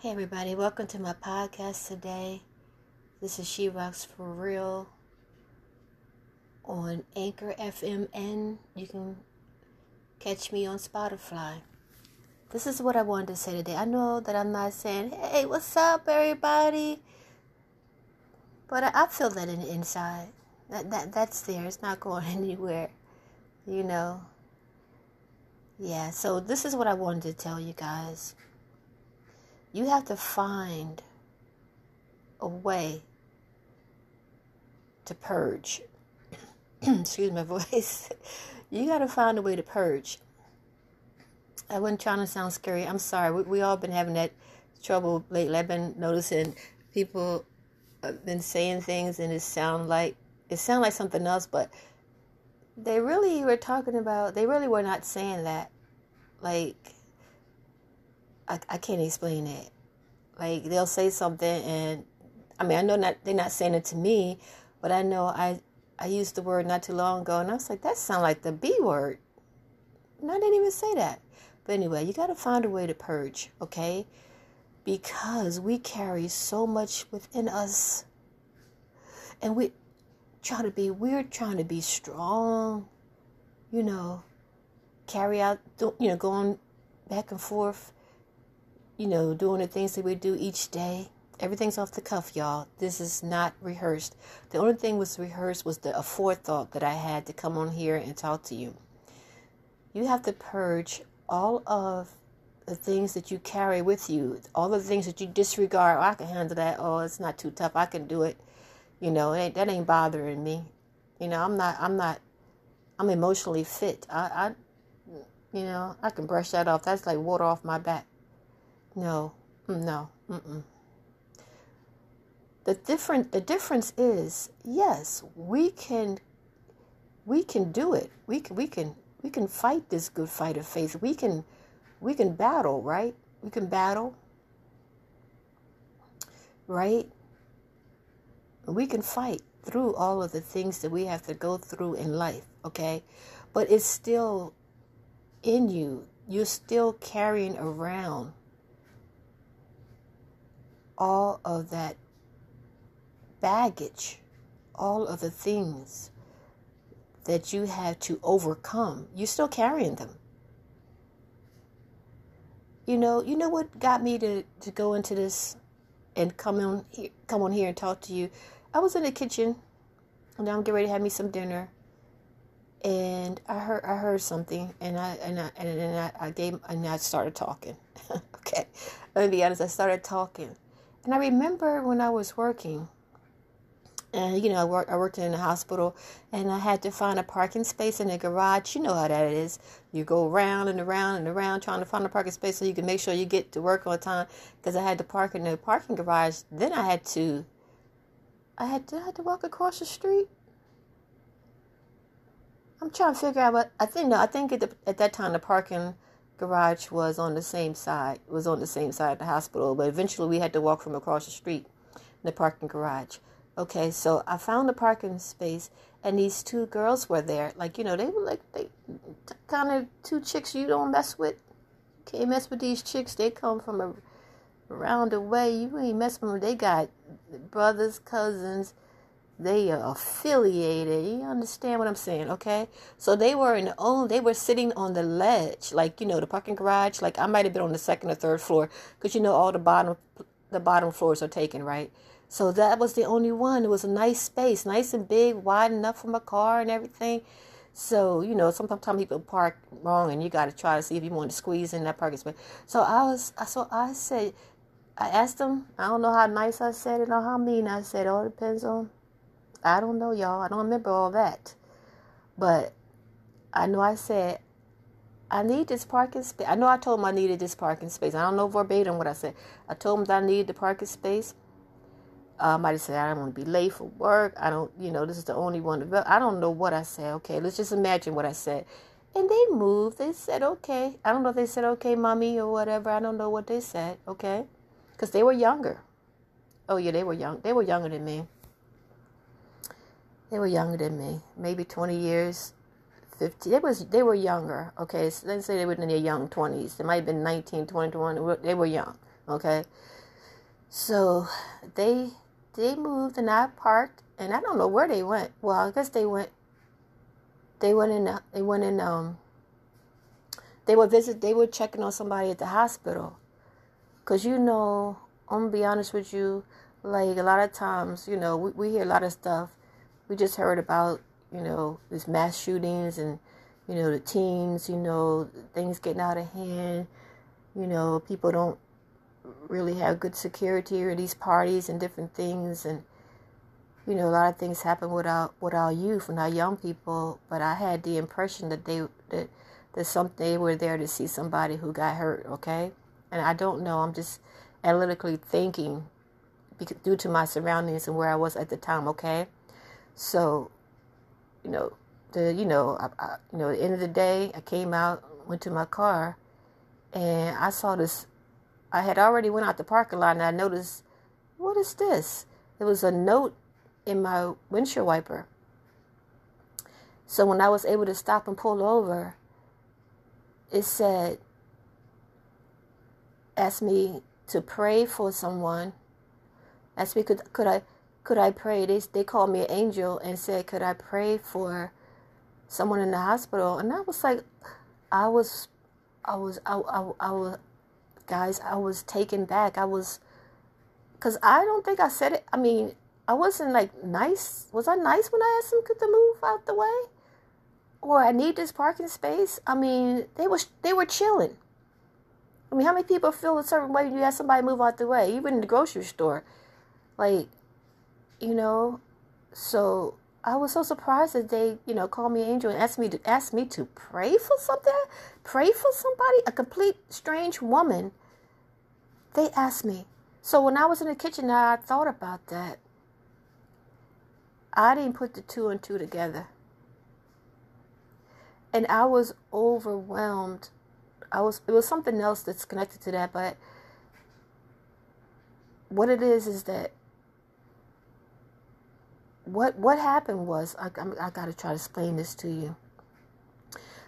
Hey everybody, welcome to my podcast today. This is She Rocks for Real on Anchor FMN. You can catch me on Spotify. This is what I wanted to say today. I know that I'm not saying, hey, what's up, everybody? But I, I feel that in the inside. That, that That's there. It's not going anywhere. You know? Yeah, so this is what I wanted to tell you guys. You have to find a way to purge. Excuse my voice. you got to find a way to purge. I wasn't trying to sound scary. I'm sorry. We, we all been having that trouble lately. I've been noticing people have been saying things and it sound like it sound like something else, but they really were talking about. They really were not saying that. Like I, I can't explain it. Like they'll say something and I mean I know not they're not saying it to me, but I know I I used the word not too long ago and I was like, that sounds like the B word. And I didn't even say that. But anyway, you gotta find a way to purge, okay? Because we carry so much within us. And we try to be we're trying to be strong, you know, carry out you know, going back and forth you know, doing the things that we do each day. Everything's off the cuff, y'all. This is not rehearsed. The only thing was rehearsed was the aforethought that I had to come on here and talk to you. You have to purge all of the things that you carry with you, all the things that you disregard. Oh, I can handle that. Oh, it's not too tough. I can do it. You know, it, that ain't bothering me. You know, I'm not. I'm not. I'm emotionally fit. I, I, you know, I can brush that off. That's like water off my back. No, mm, no, mm-mm. The different the difference is yes, we can we can do it. We can we can we can fight this good fight of faith. We can we can battle, right? We can battle, right? We can fight through all of the things that we have to go through in life, okay? But it's still in you. You're still carrying around all of that baggage, all of the things that you have to overcome, you're still carrying them. You know, you know what got me to, to go into this and come on here, come on here and talk to you. I was in the kitchen and I'm getting ready to have me some dinner, and I heard I heard something, and I and I and then I, I gave and I started talking. okay, let me be honest. I started talking, and I remember when I was working, and you know, I, work, I worked in a hospital, and I had to find a parking space in a garage. You know how that is. You go around and around and around trying to find a parking space so you can make sure you get to work on time. Because I had to park in the parking garage. Then I had to, I had to, I had to walk across the street. I'm trying to figure out what I think. No, I think at, the, at that time the parking garage was on the same side. Was on the same side of the hospital, but eventually we had to walk from across the street in the parking garage. Okay, so I found a parking space, and these two girls were there. Like you know, they were like they kind of two chicks you don't mess with. Can't mess with these chicks. They come from a around the way. You ain't mess with them. They got brothers, cousins they are affiliated. You understand what I'm saying, okay? So they were in the own. They were sitting on the ledge, like you know, the parking garage. Like I might have been on the second or third floor, because you know all the bottom, the bottom floors are taken, right? So that was the only one. It was a nice space, nice and big, wide enough for my car and everything. So you know, sometimes people park wrong, and you got to try to see if you want to squeeze in that parking space. So I was, so I said, I asked them. I don't know how nice I said it or how mean I said. It all depends on I don't know, y'all. I don't remember all that. But I know I said, I need this parking space. I know I told them I needed this parking space. I don't know verbatim what I said. I told them that I needed the parking space. Uh, I just said, I don't want to be late for work. I don't, you know, this is the only one. I don't know what I said. Okay, let's just imagine what I said. And they moved. They said, okay. I don't know if they said, okay, mommy, or whatever. I don't know what they said. Okay. Because they were younger. Oh, yeah, they were young. They were younger than me. They were younger than me, maybe 20 years, 50. They was they were younger. Okay, so let's say they were in their young 20s. They might have been 19, 20, 21. They were young. Okay. So they they moved and I parked and I don't know where they went. Well, I guess they went they went in they went in um they were visit they were checking on somebody at the hospital. Cause you know, I'm gonna be honest with you, like a lot of times, you know, we, we hear a lot of stuff. We just heard about, you know, these mass shootings and, you know, the teens, you know, things getting out of hand. You know, people don't really have good security or these parties and different things. And you know a lot of things happen with our with our youth and our young people. But i had the impression that they that that some they were there to see somebody who got hurt okay? And i don't know. I'm just analytically thinking because, due to my surroundings and where i was at the time okay so you know the you know I, I, you know at the end of the day i came out went to my car and i saw this I had already went out the parking lot and I noticed, what is this? It was a note in my windshield wiper. So when I was able to stop and pull over, it said, asked me to pray for someone. Asked me could could I could I pray? They they called me an angel and said could I pray for someone in the hospital? And I was like, I was, I was I I, I was guys, I was taken back. I was, because I don't think I said it. I mean, I wasn't like nice. Was I nice when I asked them could to move out the way? Or I need this parking space? I mean, they was they were chilling. I mean, how many people feel a certain way when you ask somebody to move out the way, even in the grocery store? Like, you know, so I was so surprised that they, you know, called me angel and asked me to ask me to pray for something, pray for somebody, a complete strange woman they asked me. So when I was in the kitchen, I thought about that. I didn't put the two and two together. And I was overwhelmed. I was it was something else that's connected to that, but what it is is that what what happened was I, I, got to try to explain this to you.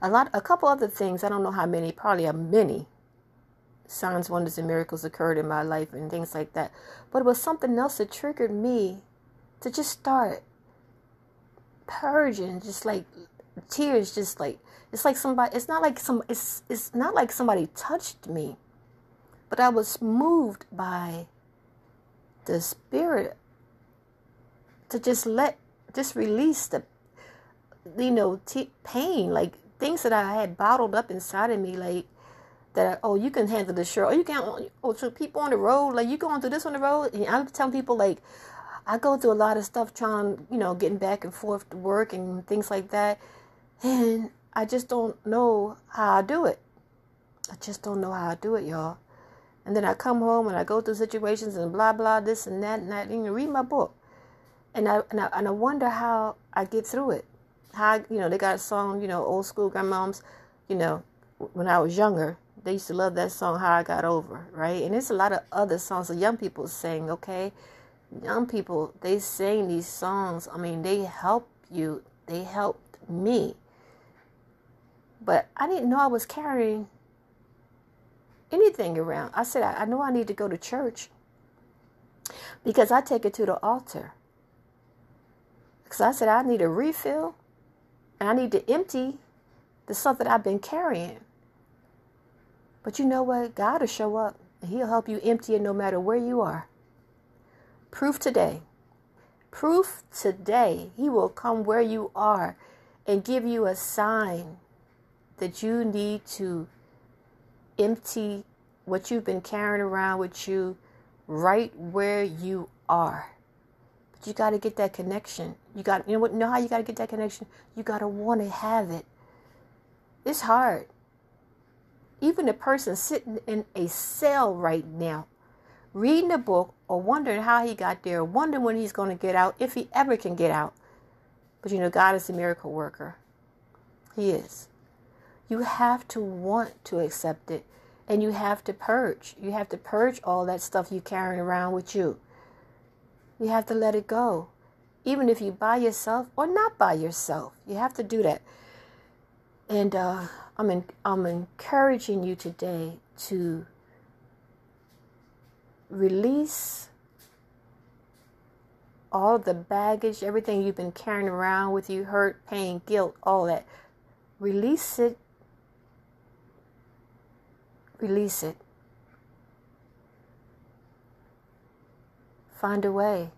A lot, a couple other things. I don't know how many. Probably a many signs, wonders, and miracles occurred in my life and things like that. But it was something else that triggered me to just start purging, just like tears, just like it's like somebody. It's not like some. It's it's not like somebody touched me, but I was moved by the spirit to just let, just release the, you know, t- pain, like things that I had bottled up inside of me, like that oh you can handle this sure oh you can oh so people on the road like you going through this on the road? And I'm telling people like I go through a lot of stuff trying you know getting back and forth to work and things like that. And I just don't know how I do it. I just don't know how I do it y'all. And then I come home and I go through situations and blah blah this and that and that. And you read my book and I, and I and I wonder how I get through it how you know they got a song you know old school grandmoms you know when I was younger they used to love that song, How I Got Over, right? And there's a lot of other songs that young people sing, okay? Young people, they sing these songs. I mean, they help you. They helped me. But I didn't know I was carrying anything around. I said, I, I know I need to go to church because I take it to the altar. Because I said, I need a refill and I need to empty the stuff that I've been carrying. But you know what? God will show up and He'll help you empty it no matter where you are. Proof today. Proof today. He will come where you are and give you a sign that you need to empty what you've been carrying around with you right where you are. But you got to get that connection. You got you know what know how you got to get that connection? You got to want to have it. It's hard. Even a person sitting in a cell right now, reading a book or wondering how he got there, wondering when he's going to get out, if he ever can get out. But you know, God is a miracle worker. He is. You have to want to accept it and you have to purge. You have to purge all that stuff you're carrying around with you. You have to let it go. Even if you by yourself or not by yourself, you have to do that. And uh, I'm, in, I'm encouraging you today to release all the baggage, everything you've been carrying around with you, hurt, pain, guilt, all that. Release it. Release it. Find a way.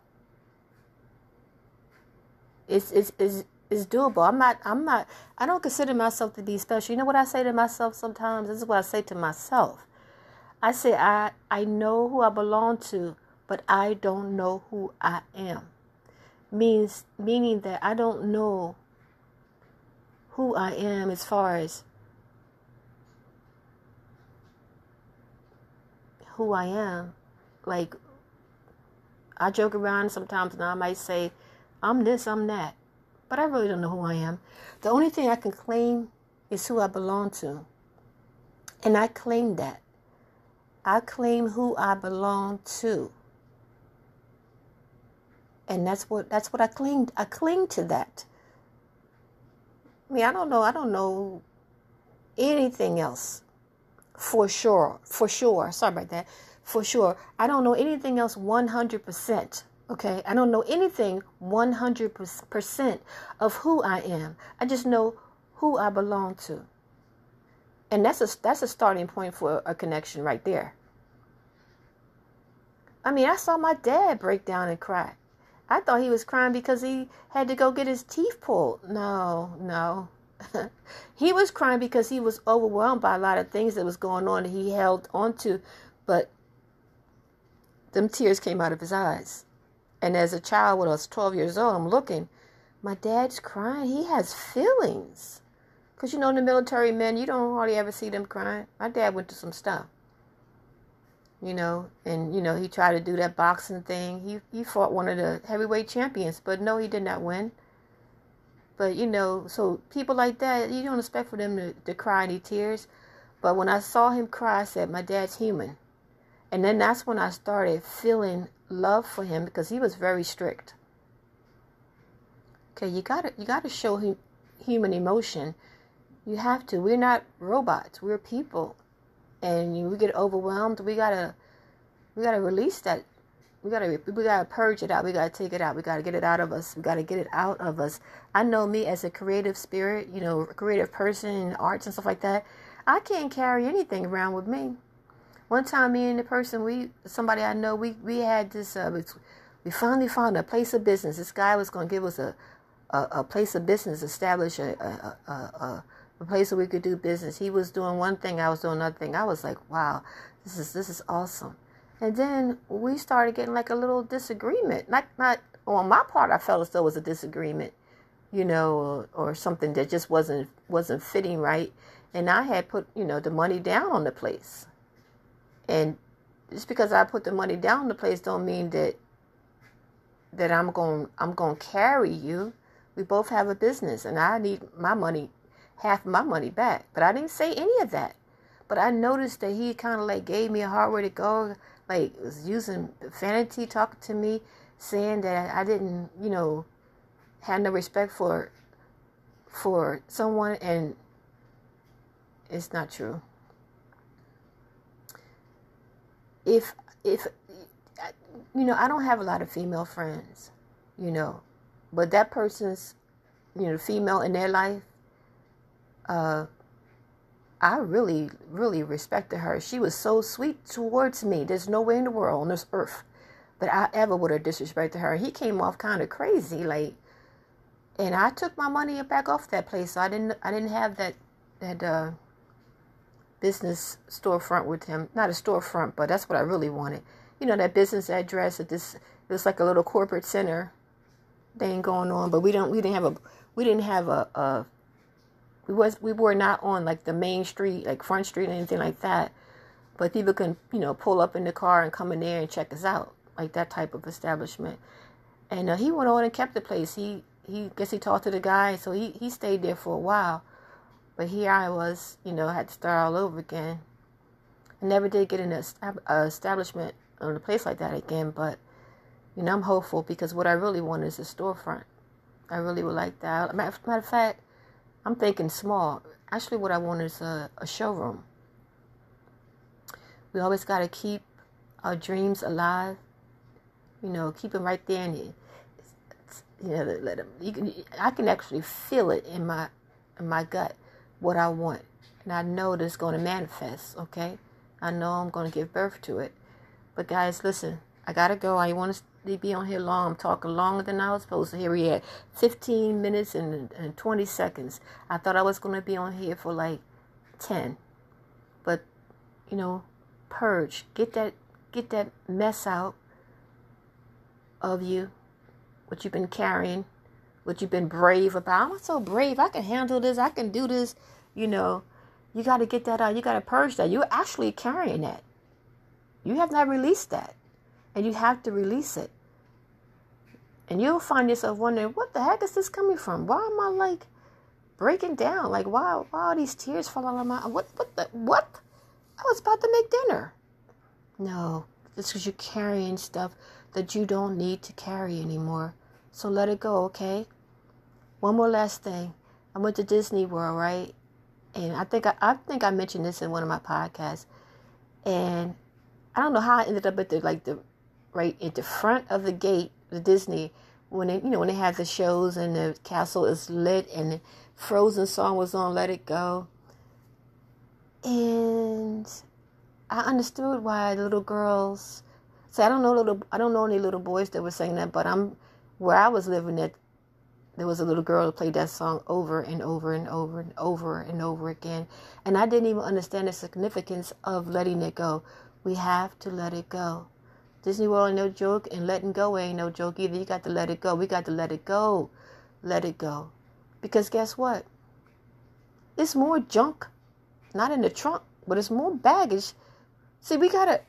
It's, it's, it's, it's doable. I'm not, I'm not, I don't consider myself to be special. You know what I say to myself sometimes? This is what I say to myself. I say, I, I know who I belong to, but I don't know who I am. Means, meaning that I don't know who I am as far as who I am. Like, I joke around sometimes and I might say, I'm this, I'm that. But I really don't know who I am. The only thing I can claim is who I belong to. And I claim that. I claim who I belong to. And that's what that's what I cling I cling to that. I mean, I don't know, I don't know anything else for sure. For sure. Sorry about that. For sure. I don't know anything else 100%. Okay, I don't know anything 100% of who I am. I just know who I belong to. And that's a that's a starting point for a connection right there. I mean, I saw my dad break down and cry. I thought he was crying because he had to go get his teeth pulled. No, no. he was crying because he was overwhelmed by a lot of things that was going on that he held on to, but them tears came out of his eyes. And as a child when I was 12 years old, I'm looking, my dad's crying. He has feelings. Because, you know, in the military men, you don't hardly ever see them crying. My dad went to some stuff. You know, and, you know, he tried to do that boxing thing. He, he fought one of the heavyweight champions, but no, he did not win. But, you know, so people like that, you don't expect for them to, to cry any tears. But when I saw him cry, I said, my dad's human. And then that's when I started feeling love for him because he was very strict. Okay, you gotta you gotta show him human emotion. You have to. We're not robots. We're people, and we get overwhelmed. We gotta we gotta release that. We gotta we gotta purge it out. We gotta take it out. We gotta get it out of us. We gotta get it out of us. I know me as a creative spirit, you know, creative person arts and stuff like that. I can't carry anything around with me. One time, me and the person we somebody I know we we had this. Uh, we finally found a place of business. This guy was going to give us a, a, a place of business, establish a, a, a, a place where we could do business. He was doing one thing, I was doing another thing. I was like, wow, this is this is awesome. And then we started getting like a little disagreement. Not not on my part, I felt as though it was a disagreement, you know, or, or something that just wasn't wasn't fitting right. And I had put you know the money down on the place. And just because I put the money down the place don't mean that that I'm going I'm going to carry you. We both have a business and I need my money half my money back. But I didn't say any of that. But I noticed that he kind of like gave me a hard way to go, like was using vanity talking to me, saying that I didn't, you know, had no respect for for someone and it's not true. If if you know, I don't have a lot of female friends, you know, but that person's you know female in their life, uh, I really really respected her. She was so sweet towards me. There's no way in the world on this earth that I ever would have disrespected her. He came off kind of crazy, like, and I took my money back off that place. So I didn't I didn't have that that. uh business storefront with him. Not a storefront, but that's what I really wanted. You know, that business address at this it was like a little corporate center thing going on, but we don't we didn't have a we didn't have a, a we was we were not on like the main street, like front street or anything like that. But people can, you know, pull up in the car and come in there and check us out, like that type of establishment. And uh, he went on and kept the place. He he guess he talked to the guy, so he he stayed there for a while. But here I was, you know, had to start all over again. I never did get an establishment or a place like that again, but, you know, I'm hopeful because what I really want is a storefront. I really would like that. Matter, of fact, I'm thinking small. Actually, what I want is a, a showroom. We always got to keep our dreams alive. You know, keep them right there in you. You know, let them. You can. I can actually feel it in my, in my gut, what I want, and I know that it's going to manifest. Okay, I know I'm going to give birth to it. But guys, listen, I gotta go. I want to be on here long. I'm talking longer than I was supposed to. Here we had 15 minutes and, and 20 seconds. I thought I was going to be on here for like 10. But, you know, purge. Get that get that mess out of you. What you've been carrying. What you've been brave about. I'm so brave. I can handle this. I can do this. You know, you got to get that out. You got to purge that. You're actually carrying that. You have not released that. And you have to release it. And you'll find yourself wondering, what the heck is this coming from? Why am I like breaking down? Like why why are these tears falling on my what what the what? I was about to make dinner. No, it's because you're carrying stuff that you don't need to carry anymore. So let it go, okay? One more last thing. I went to Disney World, right? And I think I, I think I mentioned this in one of my podcasts. And I don't know how I ended up at the like the right at the front of the gate, the Disney, when they you know when they have the shows and the castle is lit and the Frozen song was on Let It Go. And I understood why the little girls say I don't know little I don't know any little boys that were saying that, but I'm where I was living at there was a little girl who played that song over and over and over and over and over again. And I didn't even understand the significance of letting it go. We have to let it go. Disney World ain't no joke, and letting go ain't no joke either. You got to let it go. We got to let it go. Let it go. Because guess what? It's more junk, not in the trunk, but it's more baggage. See, we gotta,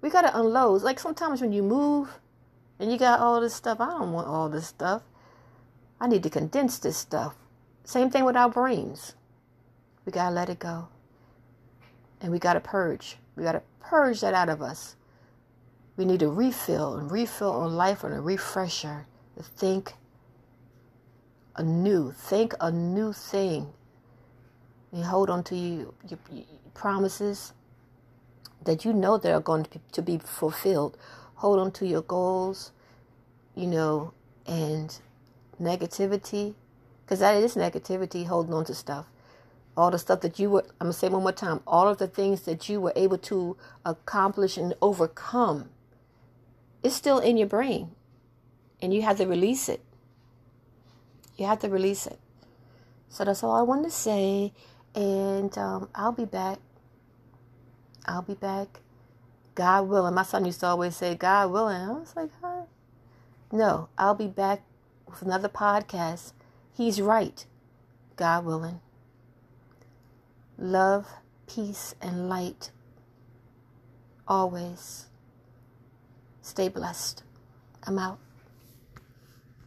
we gotta unload. Like sometimes when you move, and you got all this stuff. I don't want all this stuff. I need to condense this stuff. Same thing with our brains. We gotta let it go, and we gotta purge. We gotta purge that out of us. We need to refill and refill on life on a refresher to think anew. Think a new thing. And hold on to you, your, your promises that you know that are going to be, to be fulfilled. Hold on to your goals, you know, and negativity, because that is negativity, holding on to stuff all the stuff that you were, I'm going to say one more time, all of the things that you were able to accomplish and overcome, it's still in your brain. And you have to release it. You have to release it. So that's all I wanted to say. And um, I'll be back. I'll be back. God willing. My son used to always say, God willing. I was like, huh? No, I'll be back with another podcast. He's right. God willing love, peace, and light always. Stay blessed. I'm out.